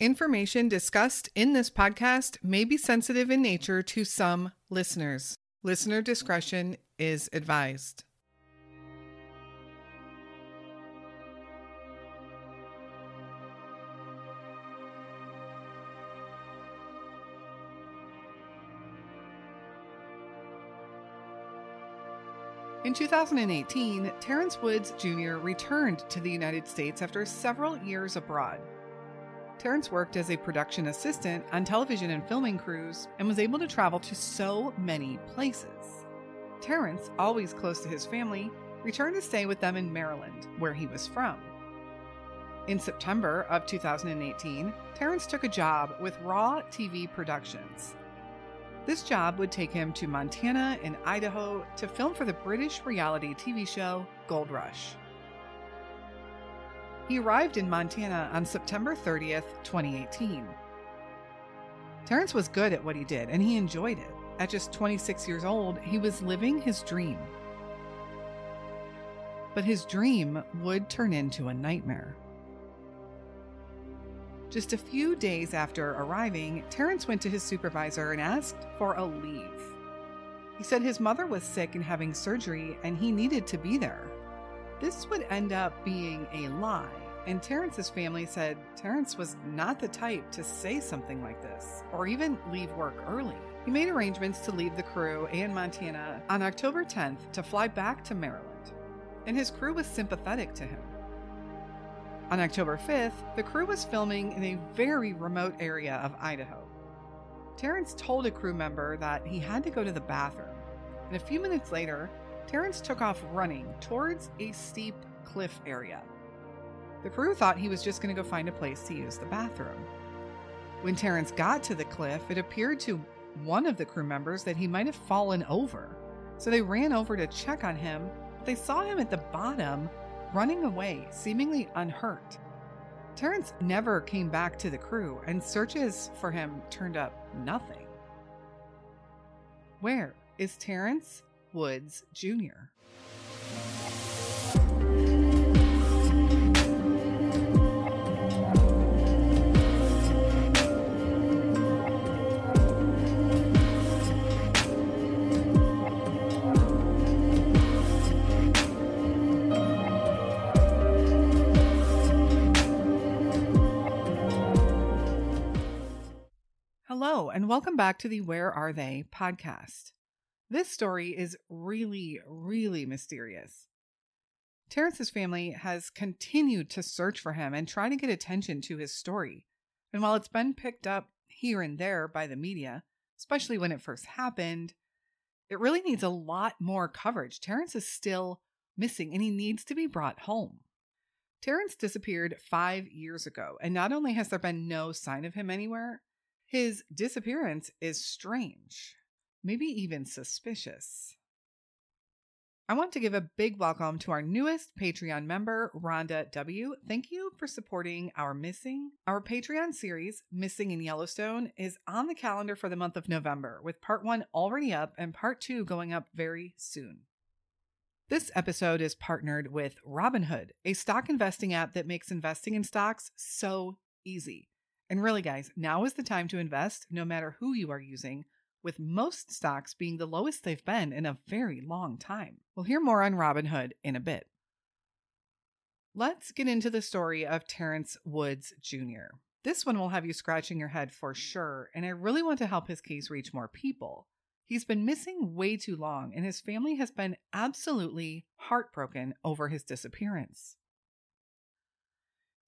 Information discussed in this podcast may be sensitive in nature to some listeners. Listener discretion is advised. In 2018, Terrence Woods Jr. returned to the United States after several years abroad. Terrence worked as a production assistant on television and filming crews and was able to travel to so many places. Terrence, always close to his family, returned to stay with them in Maryland, where he was from. In September of 2018, Terrence took a job with Raw TV Productions. This job would take him to Montana and Idaho to film for the British reality TV show Gold Rush. He arrived in Montana on September 30th, 2018. Terrence was good at what he did and he enjoyed it. At just 26 years old, he was living his dream. But his dream would turn into a nightmare. Just a few days after arriving, Terrence went to his supervisor and asked for a leave. He said his mother was sick and having surgery and he needed to be there. This would end up being a lie, and Terrence's family said Terrence was not the type to say something like this or even leave work early. He made arrangements to leave the crew and Montana on October 10th to fly back to Maryland, and his crew was sympathetic to him. On October 5th, the crew was filming in a very remote area of Idaho. Terrence told a crew member that he had to go to the bathroom, and a few minutes later, Terrence took off running towards a steep cliff area. The crew thought he was just going to go find a place to use the bathroom. When Terrence got to the cliff, it appeared to one of the crew members that he might have fallen over. So they ran over to check on him, but they saw him at the bottom running away, seemingly unhurt. Terrence never came back to the crew, and searches for him turned up nothing. Where is Terrence Woods Jr.? Hello, and welcome back to the Where Are They podcast. This story is really, really mysterious. Terrence's family has continued to search for him and try to get attention to his story. And while it's been picked up here and there by the media, especially when it first happened, it really needs a lot more coverage. Terrence is still missing and he needs to be brought home. Terrence disappeared five years ago, and not only has there been no sign of him anywhere, his disappearance is strange, maybe even suspicious. I want to give a big welcome to our newest Patreon member, Rhonda W. Thank you for supporting our Missing. Our Patreon series, Missing in Yellowstone, is on the calendar for the month of November, with part one already up and part two going up very soon. This episode is partnered with Robinhood, a stock investing app that makes investing in stocks so easy. And really, guys, now is the time to invest no matter who you are using, with most stocks being the lowest they've been in a very long time. We'll hear more on Robinhood in a bit. Let's get into the story of Terrence Woods Jr. This one will have you scratching your head for sure, and I really want to help his case reach more people. He's been missing way too long, and his family has been absolutely heartbroken over his disappearance.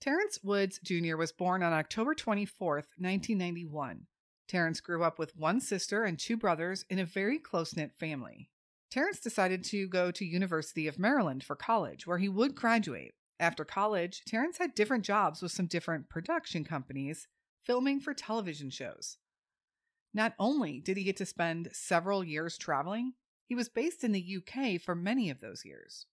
Terrence Woods Jr. was born on October 24, 1991. Terrence grew up with one sister and two brothers in a very close-knit family. Terrence decided to go to University of Maryland for college, where he would graduate. After college, Terrence had different jobs with some different production companies, filming for television shows. Not only did he get to spend several years traveling, he was based in the UK for many of those years.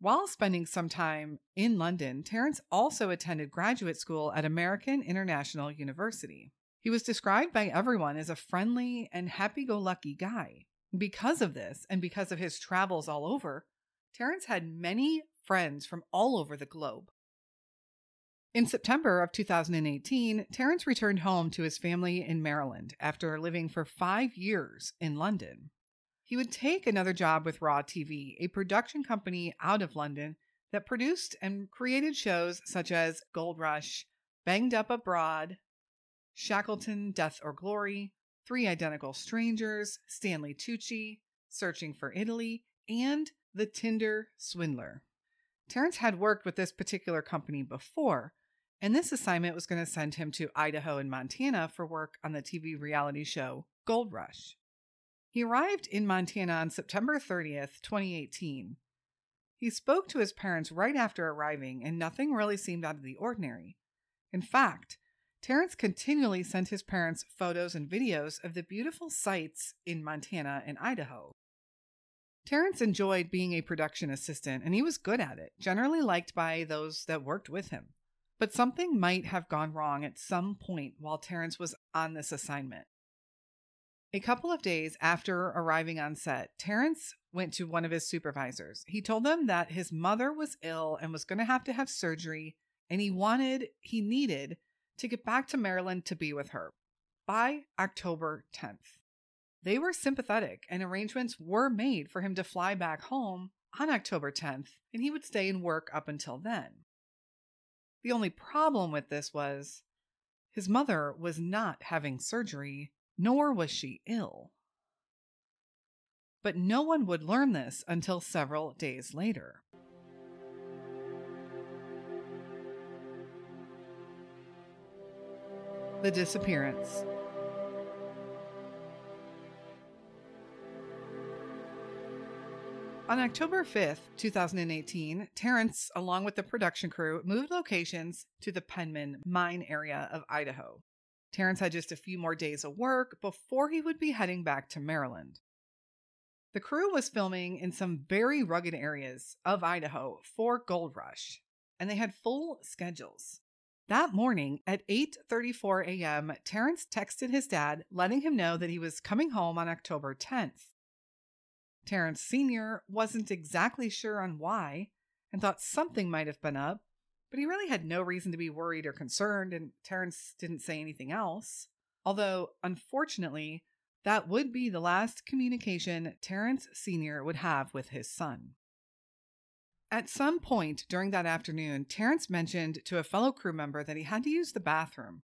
While spending some time in London, Terrence also attended graduate school at American International University. He was described by everyone as a friendly and happy go lucky guy. Because of this, and because of his travels all over, Terrence had many friends from all over the globe. In September of 2018, Terrence returned home to his family in Maryland after living for five years in London. He would take another job with Raw TV, a production company out of London that produced and created shows such as Gold Rush, Banged Up Abroad, Shackleton, Death or Glory, Three Identical Strangers, Stanley Tucci, Searching for Italy, and The Tinder Swindler. Terrence had worked with this particular company before, and this assignment was going to send him to Idaho and Montana for work on the TV reality show Gold Rush. He arrived in Montana on September 30th, 2018. He spoke to his parents right after arriving, and nothing really seemed out of the ordinary. In fact, Terrence continually sent his parents photos and videos of the beautiful sights in Montana and Idaho. Terrence enjoyed being a production assistant, and he was good at it, generally liked by those that worked with him. But something might have gone wrong at some point while Terrence was on this assignment. A couple of days after arriving on set, Terrence went to one of his supervisors. He told them that his mother was ill and was going to have to have surgery, and he wanted, he needed to get back to Maryland to be with her by October 10th. They were sympathetic, and arrangements were made for him to fly back home on October 10th, and he would stay and work up until then. The only problem with this was his mother was not having surgery, nor was she ill. But no one would learn this until several days later. The disappearance. On October 5th, 2018, Terrence, along with the production crew, moved locations to the Penman mine area of Idaho. Terrence had just a few more days of work before he would be heading back to Maryland. The crew was filming in some very rugged areas of Idaho for Gold Rush, and they had full schedules. That morning at 8:34 a.m., Terrence texted his dad letting him know that he was coming home on October 10th. Terrence Sr. wasn't exactly sure on why and thought something might have been up, but he really had no reason to be worried or concerned, and Terrence didn't say anything else. Although, unfortunately, that would be the last communication Terrence Sr. would have with his son. At some point during that afternoon, Terrence mentioned to a fellow crew member that he had to use the bathroom.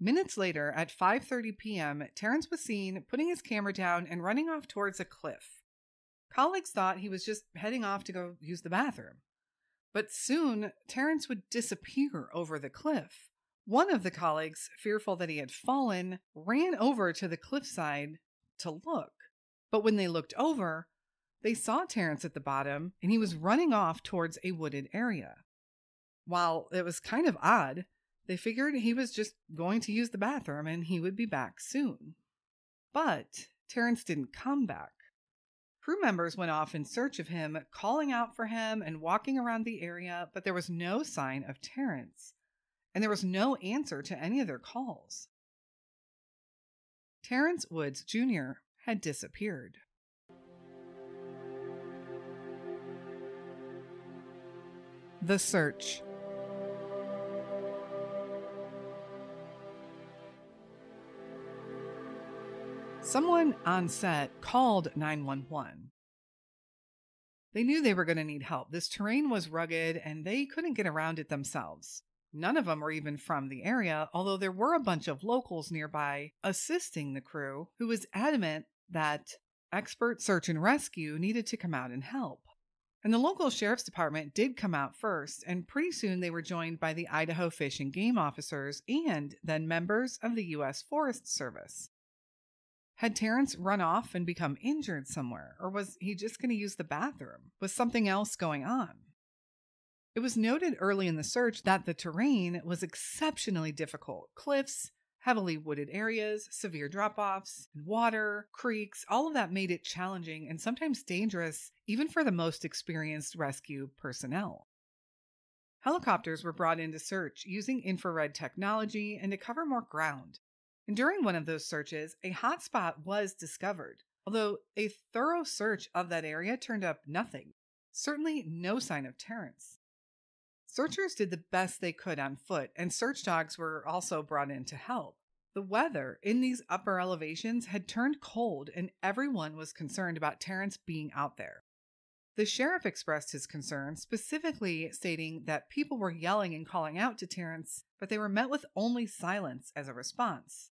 Minutes later, at 5:30 p.m., Terrence was seen putting his camera down and running off towards a cliff. Colleagues thought he was just heading off to go use the bathroom. But soon, Terrence would disappear over the cliff. One of the colleagues, fearful that he had fallen, ran over to the cliffside to look. But when they looked over, they saw Terrence at the bottom and he was running off towards a wooded area. While it was kind of odd, they figured he was just going to use the bathroom and he would be back soon. But Terrence didn't come back. Crew members went off in search of him, calling out for him and walking around the area, but there was no sign of Terrence, and there was no answer to any of their calls. Terrence Woods Jr. had disappeared. The Search Someone on set called 911. They knew they were going to need help. This terrain was rugged and they couldn't get around it themselves. None of them were even from the area, although there were a bunch of locals nearby assisting the crew who was adamant that expert search and rescue needed to come out and help. And the local sheriff's department did come out first, and pretty soon they were joined by the Idaho Fish and Game officers and then members of the U.S. Forest Service. Had Terrence run off and become injured somewhere, or was he just going to use the bathroom? Was something else going on? It was noted early in the search that the terrain was exceptionally difficult cliffs, heavily wooded areas, severe drop offs, water, creeks, all of that made it challenging and sometimes dangerous, even for the most experienced rescue personnel. Helicopters were brought in to search using infrared technology and to cover more ground. And during one of those searches, a hotspot was discovered, although a thorough search of that area turned up nothing. Certainly no sign of Terrence. Searchers did the best they could on foot, and search dogs were also brought in to help. The weather in these upper elevations had turned cold, and everyone was concerned about Terrence being out there. The sheriff expressed his concern, specifically stating that people were yelling and calling out to Terrence, but they were met with only silence as a response.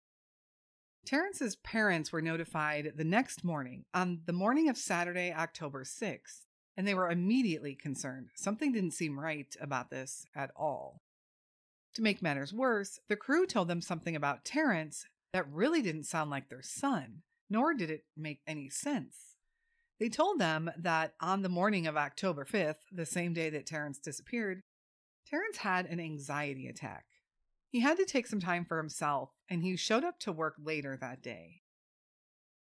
Terrence's parents were notified the next morning, on the morning of Saturday, October 6th, and they were immediately concerned. Something didn't seem right about this at all. To make matters worse, the crew told them something about Terrence that really didn't sound like their son, nor did it make any sense. They told them that on the morning of October 5th, the same day that Terrence disappeared, Terrence had an anxiety attack. He had to take some time for himself, and he showed up to work later that day.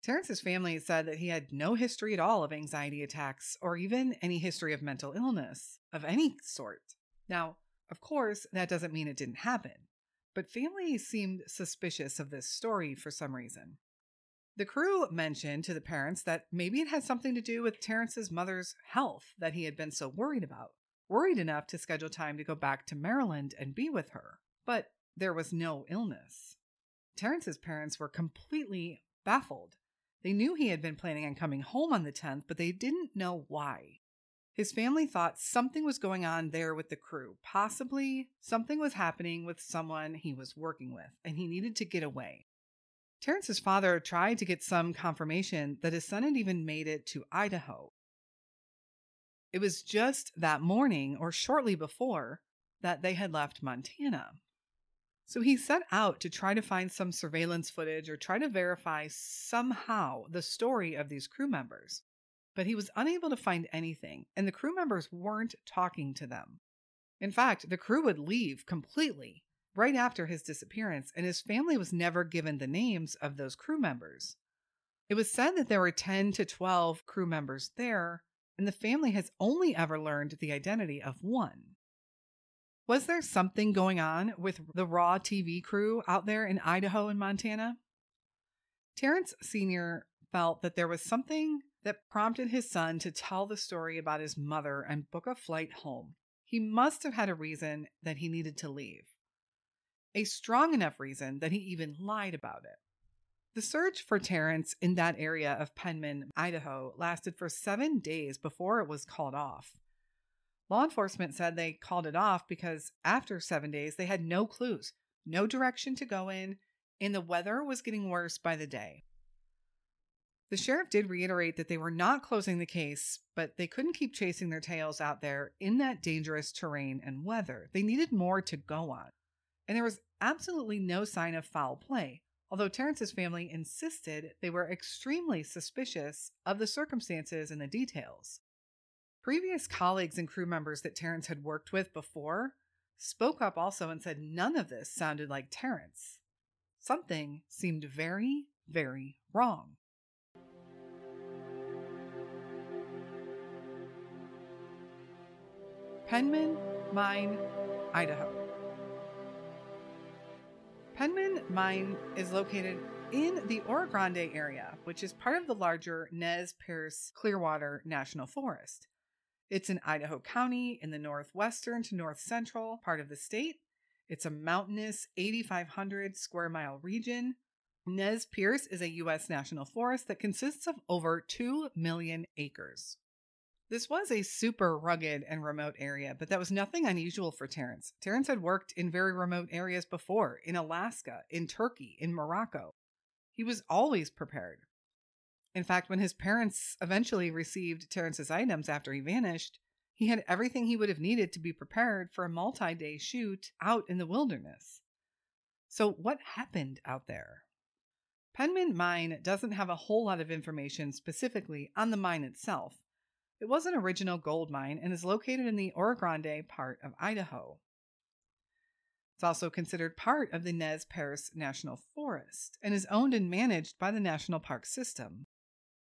Terrence's family said that he had no history at all of anxiety attacks or even any history of mental illness of any sort. Now, of course, that doesn't mean it didn't happen, but family seemed suspicious of this story for some reason. The crew mentioned to the parents that maybe it had something to do with Terrence's mother's health that he had been so worried about, worried enough to schedule time to go back to Maryland and be with her. But there was no illness. Terrence's parents were completely baffled. They knew he had been planning on coming home on the 10th, but they didn't know why. His family thought something was going on there with the crew. Possibly something was happening with someone he was working with, and he needed to get away. Terrence's father tried to get some confirmation that his son had even made it to Idaho. It was just that morning, or shortly before, that they had left Montana. So he set out to try to find some surveillance footage or try to verify somehow the story of these crew members. But he was unable to find anything, and the crew members weren't talking to them. In fact, the crew would leave completely right after his disappearance, and his family was never given the names of those crew members. It was said that there were 10 to 12 crew members there, and the family has only ever learned the identity of one. Was there something going on with the Raw TV crew out there in Idaho and Montana? Terrence Sr. felt that there was something that prompted his son to tell the story about his mother and book a flight home. He must have had a reason that he needed to leave a strong enough reason that he even lied about it. The search for Terrence in that area of Penman, Idaho, lasted for seven days before it was called off. Law enforcement said they called it off because after seven days, they had no clues, no direction to go in, and the weather was getting worse by the day. The sheriff did reiterate that they were not closing the case, but they couldn't keep chasing their tails out there in that dangerous terrain and weather. They needed more to go on and there was absolutely no sign of foul play, although Terrence's family insisted they were extremely suspicious of the circumstances and the details. Previous colleagues and crew members that Terrence had worked with before spoke up also and said none of this sounded like Terrence. Something seemed very, very wrong. Penman Mine, Idaho. Penman Mine is located in the Oro Grande area, which is part of the larger Nez Perce Clearwater National Forest. It's in Idaho County in the northwestern to north central part of the state. It's a mountainous 8,500 square mile region. Nez Perce is a U.S. national forest that consists of over 2 million acres. This was a super rugged and remote area, but that was nothing unusual for Terrence. Terrence had worked in very remote areas before, in Alaska, in Turkey, in Morocco. He was always prepared. In fact, when his parents eventually received Terrence's items after he vanished, he had everything he would have needed to be prepared for a multi day shoot out in the wilderness. So, what happened out there? Penman Mine doesn't have a whole lot of information specifically on the mine itself, it was an original gold mine and is located in the Oro Grande part of Idaho. It's also considered part of the Nez Perce National Forest and is owned and managed by the National Park System.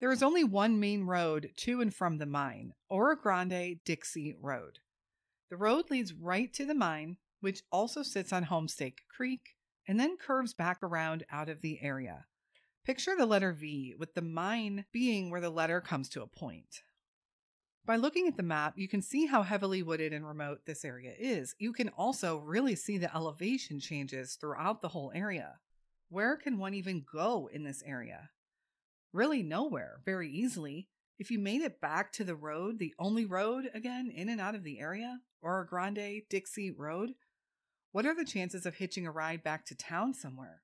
There is only one main road to and from the mine, Oro Grande Dixie Road. The road leads right to the mine, which also sits on Homestake Creek, and then curves back around out of the area. Picture the letter V, with the mine being where the letter comes to a point. By looking at the map, you can see how heavily wooded and remote this area is. You can also really see the elevation changes throughout the whole area. Where can one even go in this area? Really, nowhere, very easily. If you made it back to the road, the only road again in and out of the area, Oro Grande Dixie Road, what are the chances of hitching a ride back to town somewhere?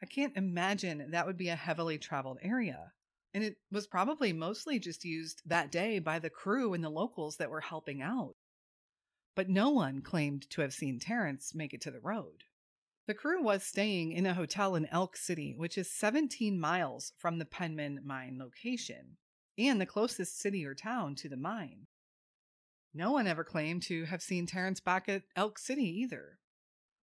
I can't imagine that would be a heavily traveled area. And it was probably mostly just used that day by the crew and the locals that were helping out. But no one claimed to have seen Terrence make it to the road. The crew was staying in a hotel in Elk City, which is 17 miles from the Penman mine location and the closest city or town to the mine. No one ever claimed to have seen Terrence back at Elk City either.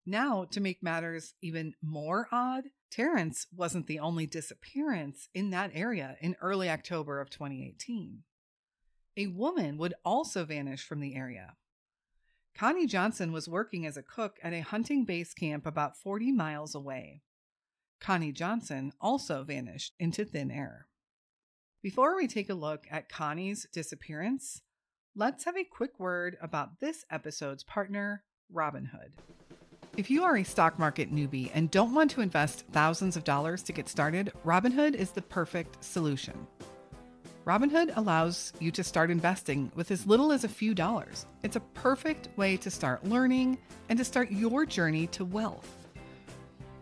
Now, to make matters even more odd, Terrence wasn't the only disappearance in that area in early October of 2018. A woman would also vanish from the area. Connie Johnson was working as a cook at a hunting base camp about 40 miles away. Connie Johnson also vanished into thin air. Before we take a look at Connie's disappearance, let's have a quick word about this episode's partner, Robinhood. If you are a stock market newbie and don't want to invest thousands of dollars to get started, Robinhood is the perfect solution. Robinhood allows you to start investing with as little as a few dollars. It's a perfect way to start learning and to start your journey to wealth.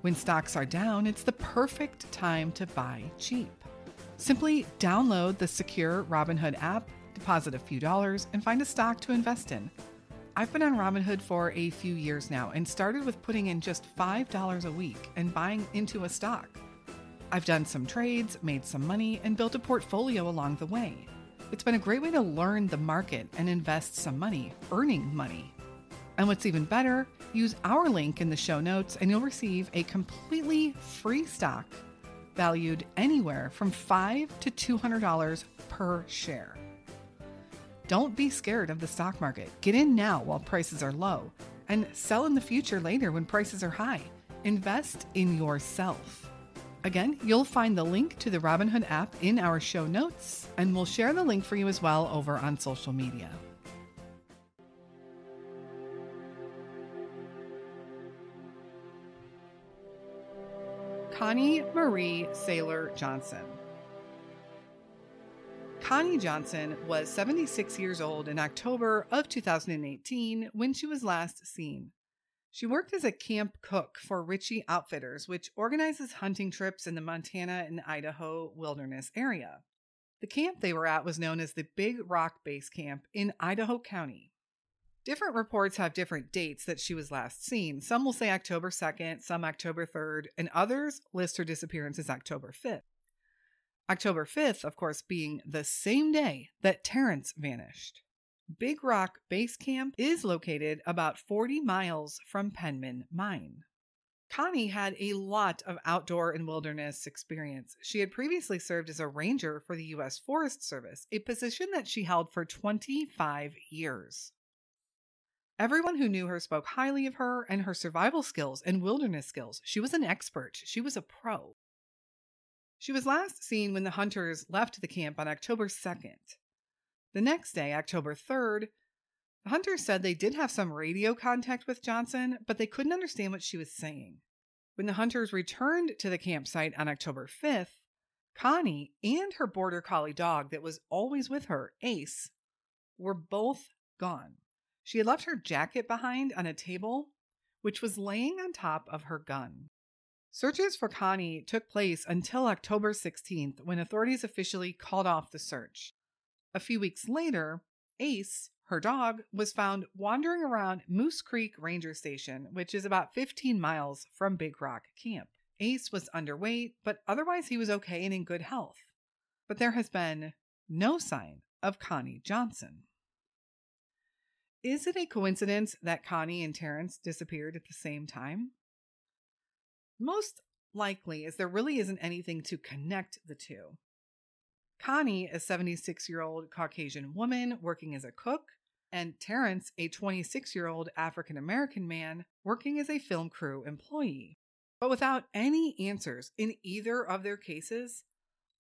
When stocks are down, it's the perfect time to buy cheap. Simply download the secure Robinhood app, deposit a few dollars, and find a stock to invest in. I've been on Robinhood for a few years now and started with putting in just $5 a week and buying into a stock. I've done some trades, made some money, and built a portfolio along the way. It's been a great way to learn the market and invest some money, earning money. And what's even better, use our link in the show notes and you'll receive a completely free stock valued anywhere from 5 to $200 per share. Don't be scared of the stock market. Get in now while prices are low and sell in the future later when prices are high. Invest in yourself. Again, you'll find the link to the Robinhood app in our show notes, and we'll share the link for you as well over on social media. Connie Marie Saylor Johnson. Connie Johnson was 76 years old in October of 2018 when she was last seen. She worked as a camp cook for Ritchie Outfitters, which organizes hunting trips in the Montana and Idaho wilderness area. The camp they were at was known as the Big Rock Base Camp in Idaho County. Different reports have different dates that she was last seen. Some will say October 2nd, some October 3rd, and others list her disappearance as October 5th. October 5th, of course, being the same day that Terrence vanished. Big Rock Base Camp is located about 40 miles from Penman Mine. Connie had a lot of outdoor and wilderness experience. She had previously served as a ranger for the U.S. Forest Service, a position that she held for 25 years. Everyone who knew her spoke highly of her and her survival skills and wilderness skills. She was an expert, she was a pro. She was last seen when the hunters left the camp on October 2nd. The next day, October 3rd, the hunters said they did have some radio contact with Johnson, but they couldn't understand what she was saying. When the hunters returned to the campsite on October 5th, Connie and her border collie dog that was always with her, Ace, were both gone. She had left her jacket behind on a table, which was laying on top of her gun. Searches for Connie took place until October 16th when authorities officially called off the search. A few weeks later, Ace, her dog, was found wandering around Moose Creek Ranger Station, which is about 15 miles from Big Rock Camp. Ace was underweight, but otherwise he was okay and in good health. But there has been no sign of Connie Johnson. is it a coincidence that Connie and Terrence disappeared at the same time? Most likely, as there really isn't anything to connect the two. Connie, a 76 year old Caucasian woman working as a cook, and Terrence, a 26 year old African American man working as a film crew employee. But without any answers in either of their cases,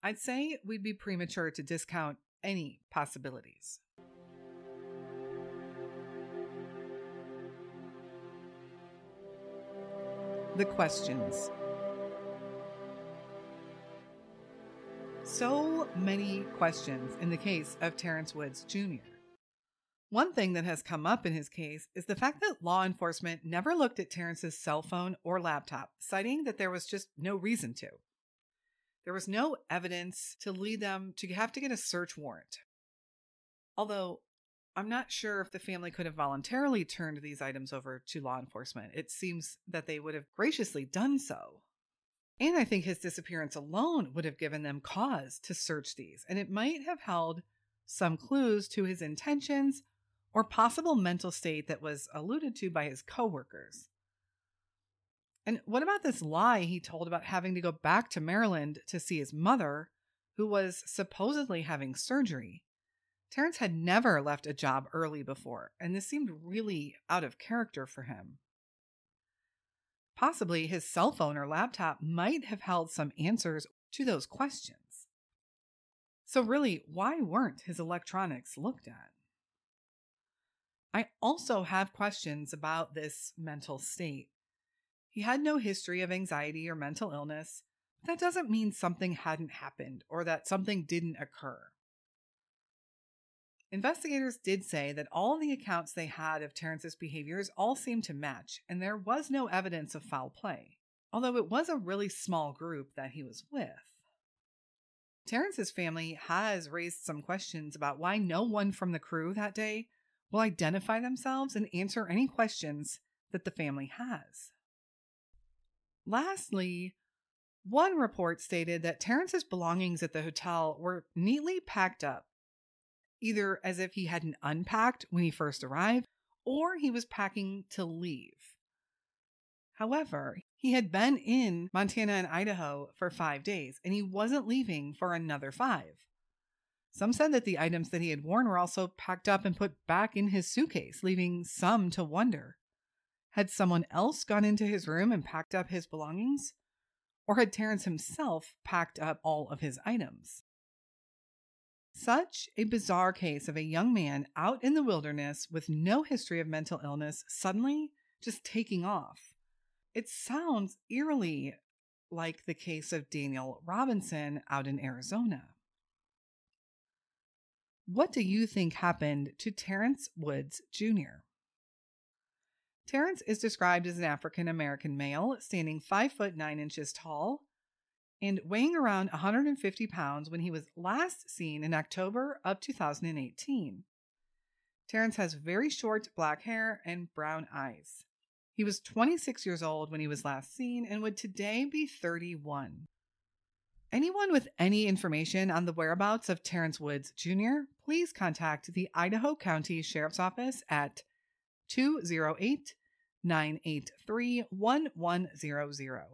I'd say we'd be premature to discount any possibilities. The questions. So many questions in the case of Terrence Woods Jr. One thing that has come up in his case is the fact that law enforcement never looked at Terrence's cell phone or laptop, citing that there was just no reason to. There was no evidence to lead them to have to get a search warrant. Although I'm not sure if the family could have voluntarily turned these items over to law enforcement. It seems that they would have graciously done so. And I think his disappearance alone would have given them cause to search these, and it might have held some clues to his intentions or possible mental state that was alluded to by his coworkers. And what about this lie he told about having to go back to Maryland to see his mother, who was supposedly having surgery? Terrence had never left a job early before, and this seemed really out of character for him. Possibly his cell phone or laptop might have held some answers to those questions. So, really, why weren't his electronics looked at? I also have questions about this mental state. He had no history of anxiety or mental illness, that doesn't mean something hadn't happened or that something didn't occur. Investigators did say that all the accounts they had of Terrence's behaviors all seemed to match, and there was no evidence of foul play, although it was a really small group that he was with. Terrence's family has raised some questions about why no one from the crew that day will identify themselves and answer any questions that the family has. Lastly, one report stated that Terrence's belongings at the hotel were neatly packed up, either as if he hadn't unpacked when he first arrived or he was packing to leave. However, he had been in Montana and Idaho for five days and he wasn't leaving for another five. Some said that the items that he had worn were also packed up and put back in his suitcase, leaving some to wonder. Had someone else gone into his room and packed up his belongings? Or had Terrence himself packed up all of his items? Such a bizarre case of a young man out in the wilderness with no history of mental illness suddenly just taking off. It sounds eerily like the case of Daniel Robinson out in Arizona. What do you think happened to Terrence Woods Jr.? Terrence is described as an African American male, standing 5 foot 9 inches tall and weighing around 150 pounds when he was last seen in October of 2018. Terrence has very short black hair and brown eyes. He was 26 years old when he was last seen and would today be 31. Anyone with any information on the whereabouts of Terrence Woods Jr., please contact the Idaho County Sheriff's Office at 208 983 1100.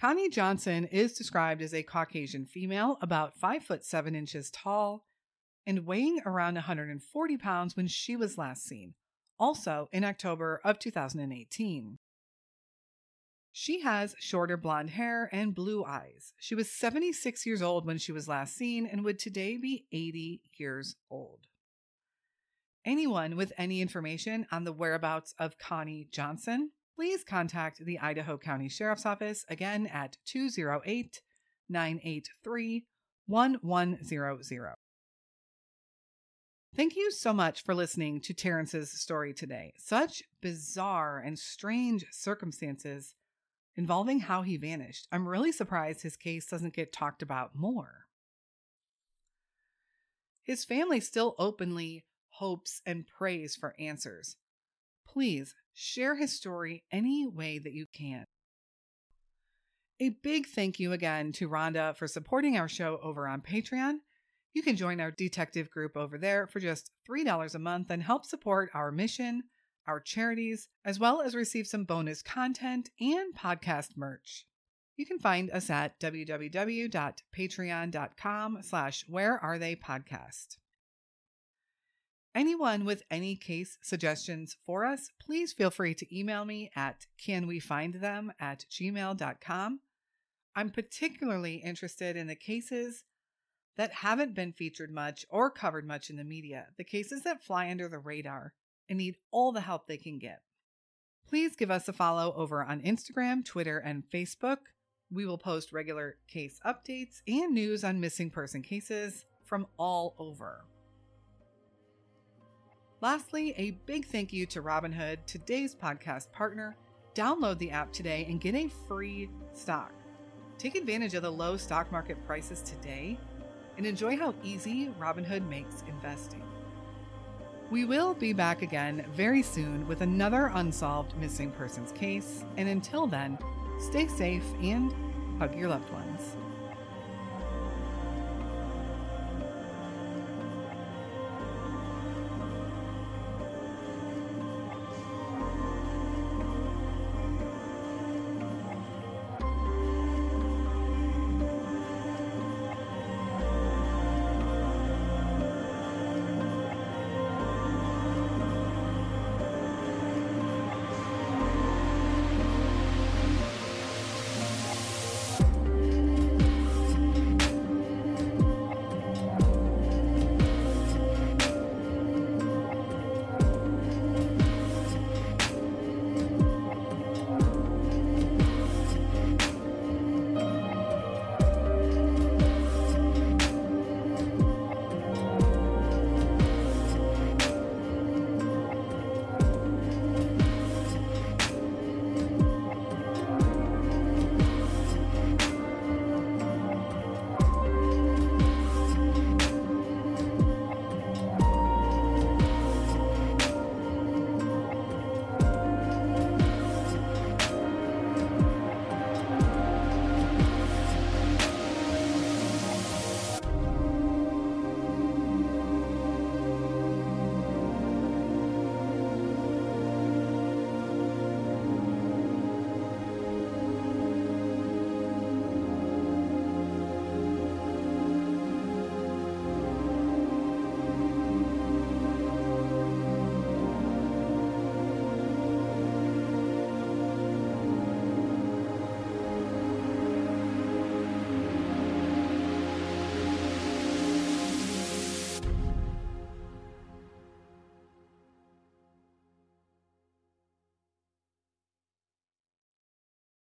Connie Johnson is described as a Caucasian female, about 5 foot 7 inches tall, and weighing around 140 pounds when she was last seen, also in October of 2018. She has shorter blonde hair and blue eyes. She was 76 years old when she was last seen and would today be 80 years old. Anyone with any information on the whereabouts of Connie Johnson, please contact the Idaho County Sheriff's Office again at 208 983 1100. Thank you so much for listening to Terrence's story today. Such bizarre and strange circumstances involving how he vanished. I'm really surprised his case doesn't get talked about more. His family still openly hopes and prays for answers. Please share his story any way that you can. A big thank you again to Rhonda for supporting our show over on Patreon. You can join our detective group over there for just $3 a month and help support our mission, our charities, as well as receive some bonus content and podcast merch. You can find us at www.patreon.com slash where are they podcast. Anyone with any case suggestions for us, please feel free to email me at canwefindthem at gmail.com. I'm particularly interested in the cases that haven't been featured much or covered much in the media, the cases that fly under the radar and need all the help they can get. Please give us a follow over on Instagram, Twitter, and Facebook. We will post regular case updates and news on missing person cases from all over. Lastly, a big thank you to Robinhood, today's podcast partner. Download the app today and get a free stock. Take advantage of the low stock market prices today and enjoy how easy Robinhood makes investing. We will be back again very soon with another unsolved missing persons case, and until then, stay safe and hug your loved ones.